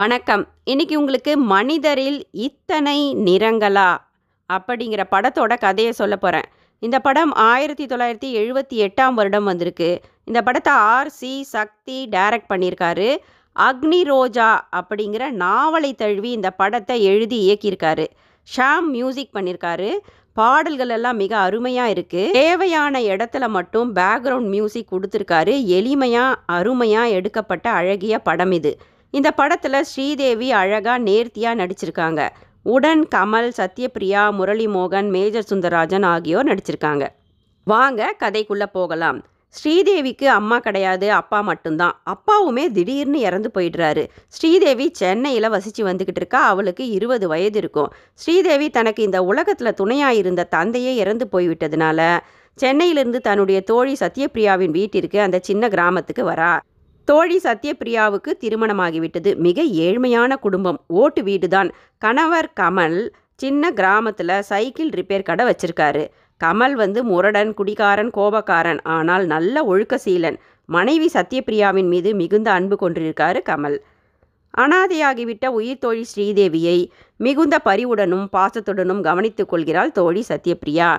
வணக்கம். இன்னைக்கு உங்களுக்கு "மனிதரில் இத்தனை நிறங்களா?" அப்படிங்கிற படத்தோட கதையை சொல்லப் போகிறேன் இந்த படம் 1978ஆம் வருடம் வந்திருக்கு. இந்த படத்த ஆர்.சி. சக்தி டைரக்ட் பண்ணியிருக்காரு. அக்னி ரோஜா அப்படிங்கிற நாவலை தழுவி இந்த படத்தை எழுதி இயக்கியிருக்காரு. ஷாம் மியூசிக் பண்ணியிருக்காரு. பாடல்கள் எல்லாம் மிக அருமையாக இருக்குது தேவையான இடத்துல மட்டும் பேக்ரவுண்ட் மியூசிக் கொடுத்துருக்காரு எளிமையாக அருமையாக எடுக்கப்பட்ட அழகிய படம் இது. இந்த படத்தில் ஸ்ரீதேவி அழகா நேர்த்தியாக நடிச்சிருக்காங்க. உடன் கமல், சத்யபிரியா, முரளிமோகன், மேஜர் சுந்தரராஜன் ஆகியோர் நடிச்சிருக்காங்க. வாங்க கதைக்குள்ளே போகலாம். ஸ்ரீதேவிக்கு அம்மா கிடையாது, அப்பா மட்டும்தான் அப்பாவுமே திடீர்னு இறந்து போயிடுறாரு. ஸ்ரீதேவி சென்னையில் வசித்து வந்துக்கிட்டு இருக்கா. அவளுக்கு 20 வயது இருக்கும். ஸ்ரீதேவி தனக்கு இந்த உலகத்தில் துணையாக இருந்த தந்தையே இறந்து போய்விட்டதுனால, சென்னையிலிருந்து தன்னுடைய தோழி சத்யபிரியாவின் வீட்டிற்கு அந்த சின்ன கிராமத்துக்கு வரா. தோழி சத்யபிரியாவுக்கு திருமணமாகிவிட்டது. மிக ஏழ்மையான குடும்பம். ஓட்டு வீடுதான் கணவர் கமல் சின்ன கிராமத்தில் சைக்கிள் ரிப்பேர் கடை வச்சிருக்காரு. கமல் வந்து முரடன், குடிகாரன், கோபக்காரன். ஆனால் நல்ல ஒழுக்க சீலன் மனைவி சத்யபிரியாவின் மீது மிகுந்த அன்பு கொண்டிருக்காரு கமல். அனாதையாகிவிட்ட உயிர்த்தோழி ஸ்ரீதேவியை மிகுந்த பரிவுடனும், பாசத்துடனும் கவனித்துக் கொள்கிறாள் தோழி சத்யபிரியா.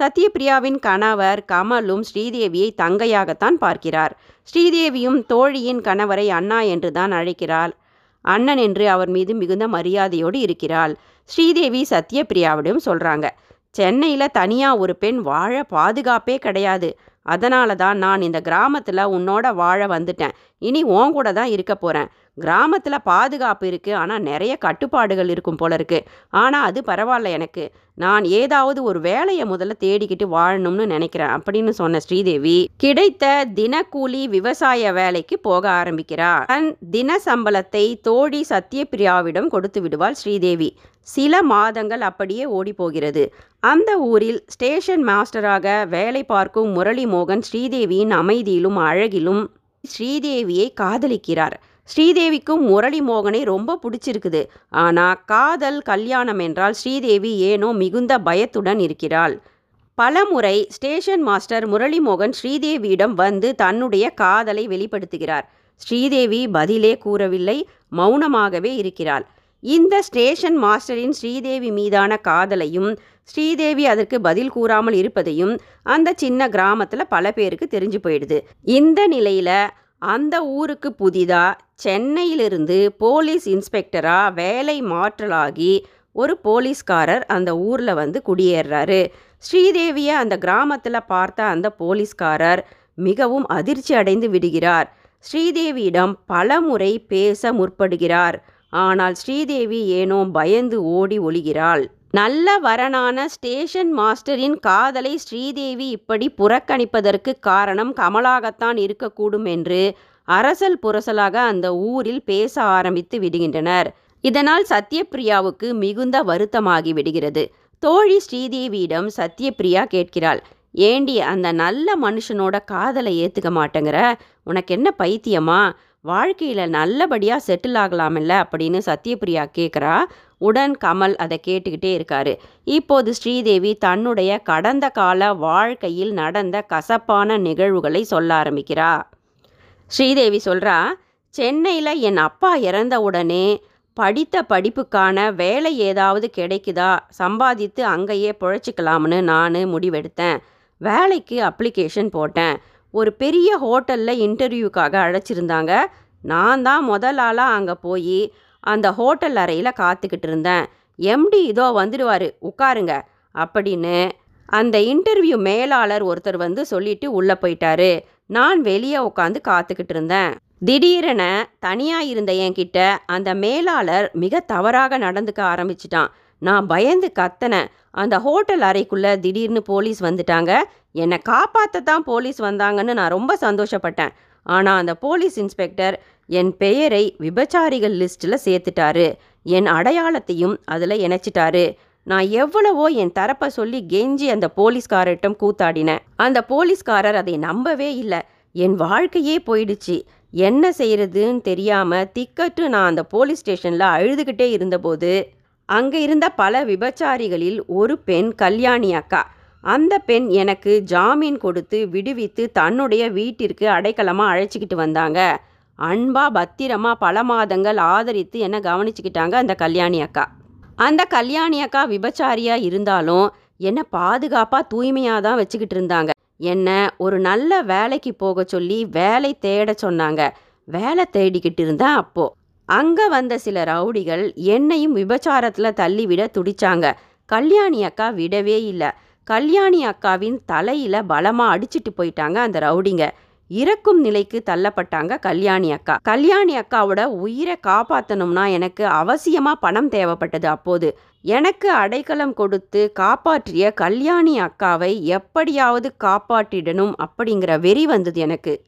சத்யபிரியாவின் கணவர் கமலும் ஸ்ரீதேவியை தங்கையாகத்தான் பார்க்கிறார். ஸ்ரீதேவியும் தோழியின் கணவரை அண்ணா என்று தான் அழைக்கிறாள். அண்ணன் என்று அவர் மீது மிகுந்த மரியாதையோடு இருக்கிறாள். ஸ்ரீதேவி சத்யபிரியாவிடம் சொல்கிறாங்க சென்னையில் தனியாக ஒரு பெண் வாழ பாதுகாப்பே கிடையாது. அதனால தான் நான் இந்த கிராமத்தில் உன்னோட வாழ வந்துட்டேன். இனி உன்கூட தான் இருக்க போகிறேன் கிராமத்தில் பாதுகாப்பு இருக்குது ஆனால் நிறைய கட்டுப்பாடுகள் இருக்கும் போல இருக்குது ஆனால் அது பரவாயில்ல எனக்கு. நான் ஏதாவது ஒரு வேலையை முதல்ல தேடிக்கிட்டு வாழணும்னு நினைக்கிறேன் அப்படின்னு சொன்ன ஸ்ரீதேவி, கிடைத்த தினக்கூலி விவசாய வேலைக்கு போக ஆரம்பிக்கிறார் தன் தின சம்பளத்தை தோழி சத்யபிரியாவிடம் கொடுத்து விடுவாள் ஸ்ரீதேவி. சில மாதங்கள் அப்படியே ஓடிப்போகிறது. அந்த ஊரில் ஸ்டேஷன் மாஸ்டராக வேலை பார்க்கும் முரளி மோகன் ஸ்ரீதேவியின் அமைதியிலும், அழகிலும் ஸ்ரீதேவியை காதலிக்கிறார். ஸ்ரீதேவிக்கும் முரளிமோகனை ரொம்ப பிடிச்சிருக்குது ஆனா காதல், கல்யாணம் என்றால் ஸ்ரீதேவி ஏனோ மிகுந்த பயத்துடன் இருக்கிறாள். பலமுறை ஸ்டேஷன் மாஸ்டர் முரளிமோகன் ஸ்ரீதேவியிடம் வந்து தன்னுடைய காதலை வெளிப்படுத்துகிறார். ஸ்ரீதேவி பதிலே கூறவில்லை. மௌனமாகவே இருக்கிறாள். இந்த ஸ்டேஷன் மாஸ்டரின் ஸ்ரீதேவி மீதான காதலையும், ஸ்ரீதேவி அதற்கு பதில் கூறாமல் இருப்பதையும் அந்த சின்ன கிராமத்தில் பல பேருக்கு தெரிஞ்சு போயிடுது. இந்த நிலையில அந்த ஊருக்கு புதிதா சென்னையிலிருந்து போலீஸ் இன்ஸ்பெக்டராக வேலை மாற்றலாகி ஒரு போலீஸ்காரர் அந்த ஊரில் வந்து குடியேறுறாரு. ஸ்ரீதேவியை அந்த கிராமத்தில் பார்த்த அந்த போலீஸ்காரர் மிகவும் அதிர்ச்சி அடைந்து விடுகிறார். ஸ்ரீதேவியிடம் பலமுறை பேச முற்படுகிறார். ஆனால் ஸ்ரீதேவி ஏனோ பயந்து ஓடி ஒளிகிறாள். நல்ல வரனான ஸ்டேஷன் மாஸ்டரின் காதலை ஸ்ரீதேவி இப்படி புறக்கணிப்பதற்கு காரணம் கமலாகத்தான் இருக்கக்கூடும் என்று அரசல் புரசலாக அந்த ஊரில் பேச ஆரம்பித்து விடுகின்றனர். இதனால் சத்யபிரியாவுக்கு மிகுந்த வருத்தமாகி விடுகிறது. தோழி ஸ்ரீதேவியிடம் சத்யபிரியா கேட்கிறாள். "ஏண்டி அந்த நல்ல மனுஷனோட காதலை ஏத்துக்க மாட்டேங்கிற? உனக்கென்ன பைத்தியமா? வாழ்க்கையில நல்லபடியா செட்டில் ஆகலாமில்ல" அப்படின்னு சத்யபிரியா கேட்குறா உடன் கமல் அதை கேட்டுக்கிட்டே இருக்காரு. இப்போது ஸ்ரீதேவி தன்னுடைய கடந்த கால வாழ்க்கையில் நடந்த கசப்பான நிகழ்வுகளை சொல்ல ஆரம்பிக்கிறா. ஸ்ரீதேவி சொல்றா, சென்னையில் என் அப்பா இறந்த உடனே படித்த படிப்புக்கான வேலை ஏதாவது கிடைக்குதா சம்பாதித்து அங்கேயே பிழைச்சிக்கலாம்னு நான் முடிவெடுத்தேன். வேலைக்கு அப்ளிகேஷன் போட்டேன். ஒரு பெரிய ஹோட்டலில் இன்டர்வியூக்காக அழைச்சிருந்தாங்க. நான் தான் முதல் அங்கே போய் அந்த ஹோட்டல் அறையில் காத்துக்கிட்டு இருந்தேன். எம்.டி. இதோ வந்துடுவார் உட்காருங்க அப்படின்னு அந்த இன்டர்வியூ மேலாளர் ஒருத்தர் வந்து சொல்லிட்டு உள்ளே போயிட்டாரு. நான் வெளியே உட்காந்து காத்துக்கிட்டு இருந்தேன். திடீரென தனியாக இருந்த என்கிட்ட அந்த மேலாளர் மிக தவறாக நடந்துக்க ஆரம்பிச்சிட்டான் நான் பயந்து கத்தனேன் அந்த ஹோட்டல் அறைக்குள்ளே திடீர்னு போலீஸ் வந்துட்டாங்க. என்னை காப்பாற்ற தான் போலீஸ் வந்தாங்கன்னு நான் ரொம்ப சந்தோஷப்பட்டேன். ஆனால் அந்த போலீஸ் இன்ஸ்பெக்டர் என் பெயரை விபச்சாரிகள் லிஸ்ட்டில் சேர்த்துட்டாரு. என் அடையாளத்தையும் அதில் இணைச்சிட்டாரு. நான் எவ்வளவோ என் தரப்பை சொல்லி கெஞ்சி அந்த போலீஸ்காரர்கிட்ட கூத்தாடினேன். அந்த போலீஸ்காரர் அதை நம்பவே இல்லை என் வாழ்க்கையே போயிடுச்சு. என்ன செய்கிறதுன்னு தெரியாமல் திக்கட்டு நான் அந்த போலீஸ் ஸ்டேஷனில் அழுதுகிட்டே இருந்தபோது, அங்கே இருந்த பல விபச்சாரிகளில் ஒரு பெண் கல்யாணி அக்கா. அந்த பெண் எனக்கு ஜாமீன் கொடுத்து விடுவித்து தன்னுடைய வீட்டிற்கு அடைக்கலமாக அழைச்சிக்கிட்டு வந்தாங்க. அன்பாக பத்திரமாக பல மாதங்கள் ஆதரித்து என்னை கவனிச்சுக்கிட்டாங்க அந்த கல்யாணி அக்கா. அந்த கல்யாணி அக்கா விபச்சாரியாக இருந்தாலும் என்னை பாதுகாப்பாக தூய்மையாக தான் வச்சுக்கிட்டு இருந்தாங்க. என்னை ஒரு நல்ல வேலைக்கு போக சொல்லி வேலை தேட சொன்னாங்க. வேலை தேடிக்கிட்டு இருந்தேன் அப்போது அங்கே வந்த சில ரவுடிகள் என்னையும் விபச்சாரத்தில் தள்ளிவிட துடிச்சாங்க. கல்யாணி அக்கா விடவே இல்லை. கல்யாணி அக்காவின் தலையில் பலமாக அடிச்சிட்டு போயிட்டாங்க அந்த ரவுடிங்க. இறக்கும் நிலைக்கு தள்ளப்பட்டாங்க கல்யாணி அக்கா. கல்யாணி அக்காவோட உயிரை காப்பாற்றணும்னா எனக்கு அவசியமாக பணம் தேவைப்பட்டது அப்போது. எனக்கு அடைக்கலம் கொடுத்து காப்பாற்றிய கல்யாணி அக்காவை எப்படியாவது காப்பாற்றிடணும் அப்படிங்கிற வெறி வந்தது எனக்கு.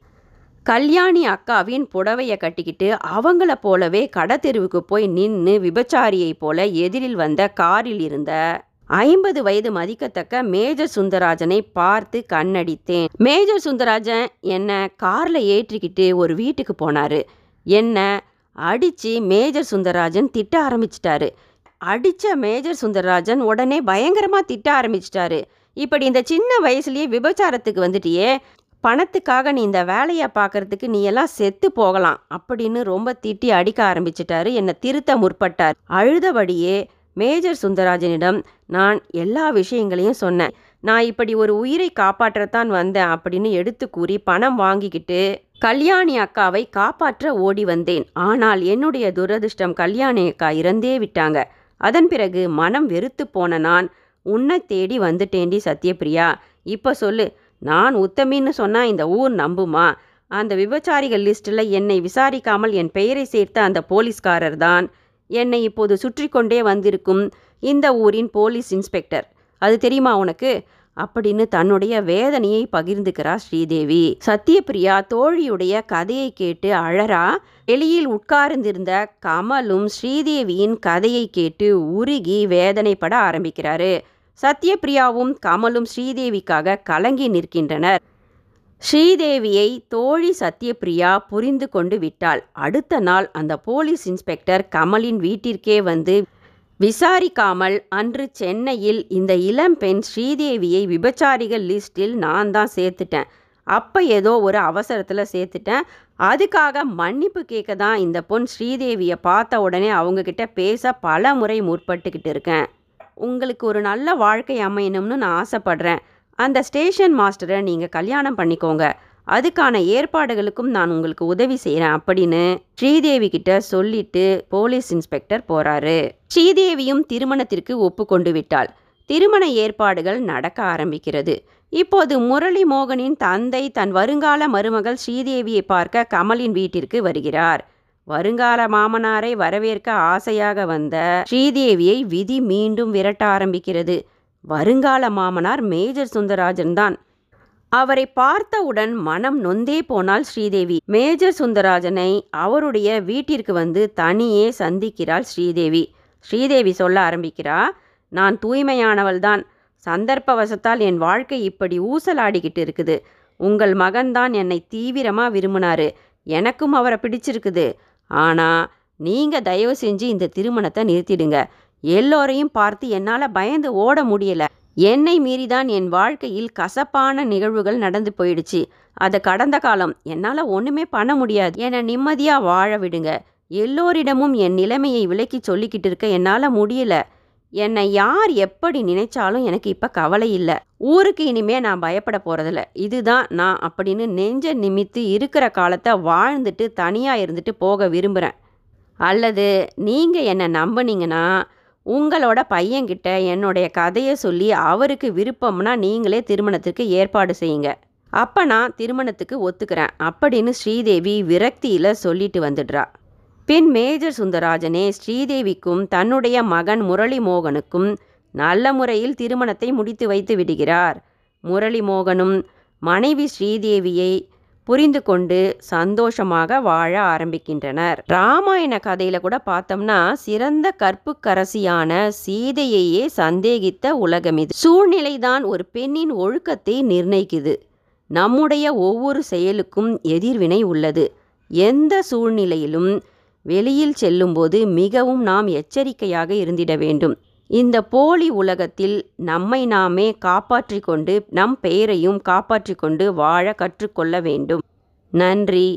கல்யாணி அக்காவின் புடவையை கட்டிக்கிட்டு அவங்கள போலவே கடத்தெருவுக்கு போய் நின்று விபச்சாரியை போல எதிரில் வந்த காரில் இருந்த ஐம்பது வயது மதிக்கத்தக்க மேஜர் சுந்தராஜனை பார்த்து கண்ணடித்தேன். மேஜர் சுந்தராஜன் என்னை காரில் ஏற்றிக்கிட்டு ஒரு வீட்டுக்கு போனார். என்ன அடித்து மேஜர் சுந்தரராஜன் திட்ட ஆரம்பிச்சிட்டாரு. அடித்த மேஜர் சுந்தரராஜன் உடனே பயங்கரமாக திட்ட ஆரம்பிச்சிட்டாரு. இப்படி இந்த சின்ன வயசுலேயே விபச்சாரத்துக்கு வந்துட்டியே பணத்துக்காக நீ இந்த வேலையை பார்க்கறதுக்கு நீ எல்லாம் செத்து போகலாம் அப்படின்னு ரொம்ப திட்டி அடிக்க ஆரம்பிச்சிட்டாரு. என்னை திருத்த முற்பட்டார். அழுதபடியே மேஜர் சுந்தரராஜனிடம் நான் எல்லா விஷயங்களையும் சொன்னேன். நான் இப்படி ஒரு உயிரை காப்பாற்றத்தான் வந்தேன் அப்படின்னு எடுத்து கூறி பணம் வாங்கிக்கிட்டு கல்யாணி அக்காவை காப்பாற்ற ஓடி வந்தேன். ஆனால் என்னுடைய துரதிர்ஷ்டம் கல்யாணி அக்கா இறந்தே விட்டாங்க. அதன் பிறகு மனம் வெறுத்து போன நான் உன்னை தேடி வந்துட்டேண்டி சத்யபிரியா. இப்போ சொல்லு நான் உத்தமின்னு சொன்னால் இந்த ஊர் நம்புமா? அந்த விபச்சாரிகள் லிஸ்ட்டில் என்னை விசாரிக்காமல் என் பெயரை சேர்த்த அந்த போலீஸ்காரர் தான் என்னை இப்போது சுற்றி கொண்டே வந்திருக்கும் இந்த ஊரின் போலீஸ் இன்ஸ்பெக்டர். அது தெரியுமா உனக்கு? அப்படின்னு தன்னுடைய வேதனையை பகிர்ந்துக்கிறா ஸ்ரீதேவி. சத்யபிரியா தோழியுடைய கதையை கேட்டு அழறா வெளியில் உட்கார்ந்திருந்த கமலும் ஸ்ரீதேவியின் கதையை கேட்டு உருகி வேதனைப்பட ஆரம்பிக்கிறாரு. சத்யபிரியாவும் கமலும் ஸ்ரீதேவிக்காக கலங்கி நிற்கின்றனர். ஸ்ரீதேவியை தோழி சத்யபிரியா புரிந்து கொண்டு விட்டாள். அடுத்த நாள் அந்த போலீஸ் இன்ஸ்பெக்டர் கமலின் வீட்டிற்கே வந்து விசாரிக்காமல் அன்று சென்னையில் இந்த இளம்பெண் ஸ்ரீதேவியை விபச்சாரிகள் லிஸ்டில் நான் தான் சேர்த்துட்டேன். அப்போ ஏதோ ஒரு அவசரத்தில் சேர்த்துட்டேன். அதுக்காக மன்னிப்பு கேட்க தான் இந்த பொன் ஸ்ரீதேவியை பார்த்த உடனே அவங்கக்கிட்ட பேச பல முறை முற்பட்டுக்கிட்டு இருக்கேன். உங்களுக்கு ஒரு நல்ல வாழ்க்கை அமையணும்னு நான் ஆசைப்படுறேன். அந்த ஸ்டேஷன் மாஸ்டரை நீங்கள் கல்யாணம் பண்ணிக்கோங்க. அதுக்கான ஏற்பாடுகளுக்கும் நான் உங்களுக்கு உதவி செய்கிறேன் அப்படின்னு ஸ்ரீதேவி கிட்ட சொல்லிட்டு போலீஸ் இன்ஸ்பெக்டர் போறாரு. ஸ்ரீதேவியும் திருமணத்திற்கு ஒப்புக்கொண்டு விட்டாள். திருமண ஏற்பாடுகள் நடக்க ஆரம்பிக்கிறது. இப்போது முரளி மோகனின் தந்தை தன் வருங்கால மருமகள் ஸ்ரீதேவியை பார்க்க கமலின் வீட்டிற்கு வருகிறார். வருங்கால மாமனாரை வரவேற்க ஆசையாக வந்த ஸ்ரீதேவியை விதி மீண்டும் விரட்ட ஆரம்பிக்கிறது. வருங்கால மாமனார் மேஜர் சுந்தராஜன் தான். அவரை பார்த்தவுடன் மனம் நொந்தே போனால் ஸ்ரீதேவி. மேஜர் சுந்தரராஜனை அவருடைய வீட்டிற்கு வந்து தனியே சந்திக்கிறாள் ஸ்ரீதேவி. ஸ்ரீதேவி சொல்ல ஆரம்பிக்கிறா நான் தூய்மையானவள்தான் சந்தர்ப்பவசத்தால் என் வாழ்க்கை இப்படி ஊசலாடிக்கிட்டு இருக்குது. உங்கள் மகன்தான் என்னை தீவிரமாக விரும்பினாரு. எனக்கும் அவரை பிடிச்சிருக்குது. ஆனால் நீங்கள் தயவு செஞ்சு இந்த திருமணத்தை நிறுத்திடுங்க. எல்லோரையும் பார்த்து என்னால் பயந்து ஓட முடியல. என்னை மீறிதான் என் வாழ்க்கையில் கசப்பான நிகழ்வுகள் நடந்து போயிடுச்சு. அது கடந்த காலம் என்னால் ஒன்றுமே பண்ண முடியாது. என நிம்மதியாக வாழ விடுங்க. எல்லோரிடமும் என் நிலைமையை விலக்கி சொல்லிக்கிட்டு இருக்க என்னால் முடியல. என்னை யார் எப்படி நினைச்சாலும் எனக்கு இப்போ கவலை இல்லை. ஊருக்கு இனிமே நான் பயப்பட போகிறதில்ல இதுதான் நான் அப்படின்னு நெஞ்ச நிமித்து இருக்கிற காலத்தை வாழ்ந்துட்டு தனியாக இருந்துட்டு போக விரும்புகிறேன் அல்லது நீங்கள் என்னை நம்புனீங்கன்னா உங்களோட பையன்கிட்ட என்னுடைய கதையை சொல்லி அவருக்கு விருப்பம்னா நீங்களே திருமணத்திற்கு ஏற்பாடு செய்யுங்க. அப்போ நான் திருமணத்துக்கு ஒத்துக்கிறேன் அப்படின்னு ஸ்ரீதேவி விரக்தியில் சொல்லிட்டு வந்துடுறா. பின் மேஜர் சுந்தரராஜனே ஸ்ரீதேவிக்கும் தன்னுடைய மகன் முரளி மோகனுக்கும் நல்ல முறையில் திருமணத்தை முடித்து வைத்து விடுகிறார். முரளி மோகனும் மனைவி ஸ்ரீதேவியை புரிந்து கொண்டு சந்தோஷமாக வாழ ஆரம்பிக்கின்றனர். ராமாயண கதையில கூட பார்த்தோம்னா சிறந்த கற்புக்கரசியான சீதையையே சந்தேகித்த உலகம் இது. சூழ்நிலைதான் ஒரு பெண்ணின் ஒழுக்கத்தை நிர்ணயிக்குது. நம்முடைய ஒவ்வொரு செயலுக்கும் எதிர்வினை உள்ளது. எந்த சூழ்நிலையிலும் வெளியில் செல்லும்போது மிகவும் நாம் எச்சரிக்கையாக இருந்திட வேண்டும். இந்த போலி உலகத்தில் நம்மை நாமே காப்பாற்றிக்கொண்டு நம் பெயரையும் காப்பாற்றி கொண்டு வாழ கற்றுக்கொள்ள வேண்டும். நன்றி.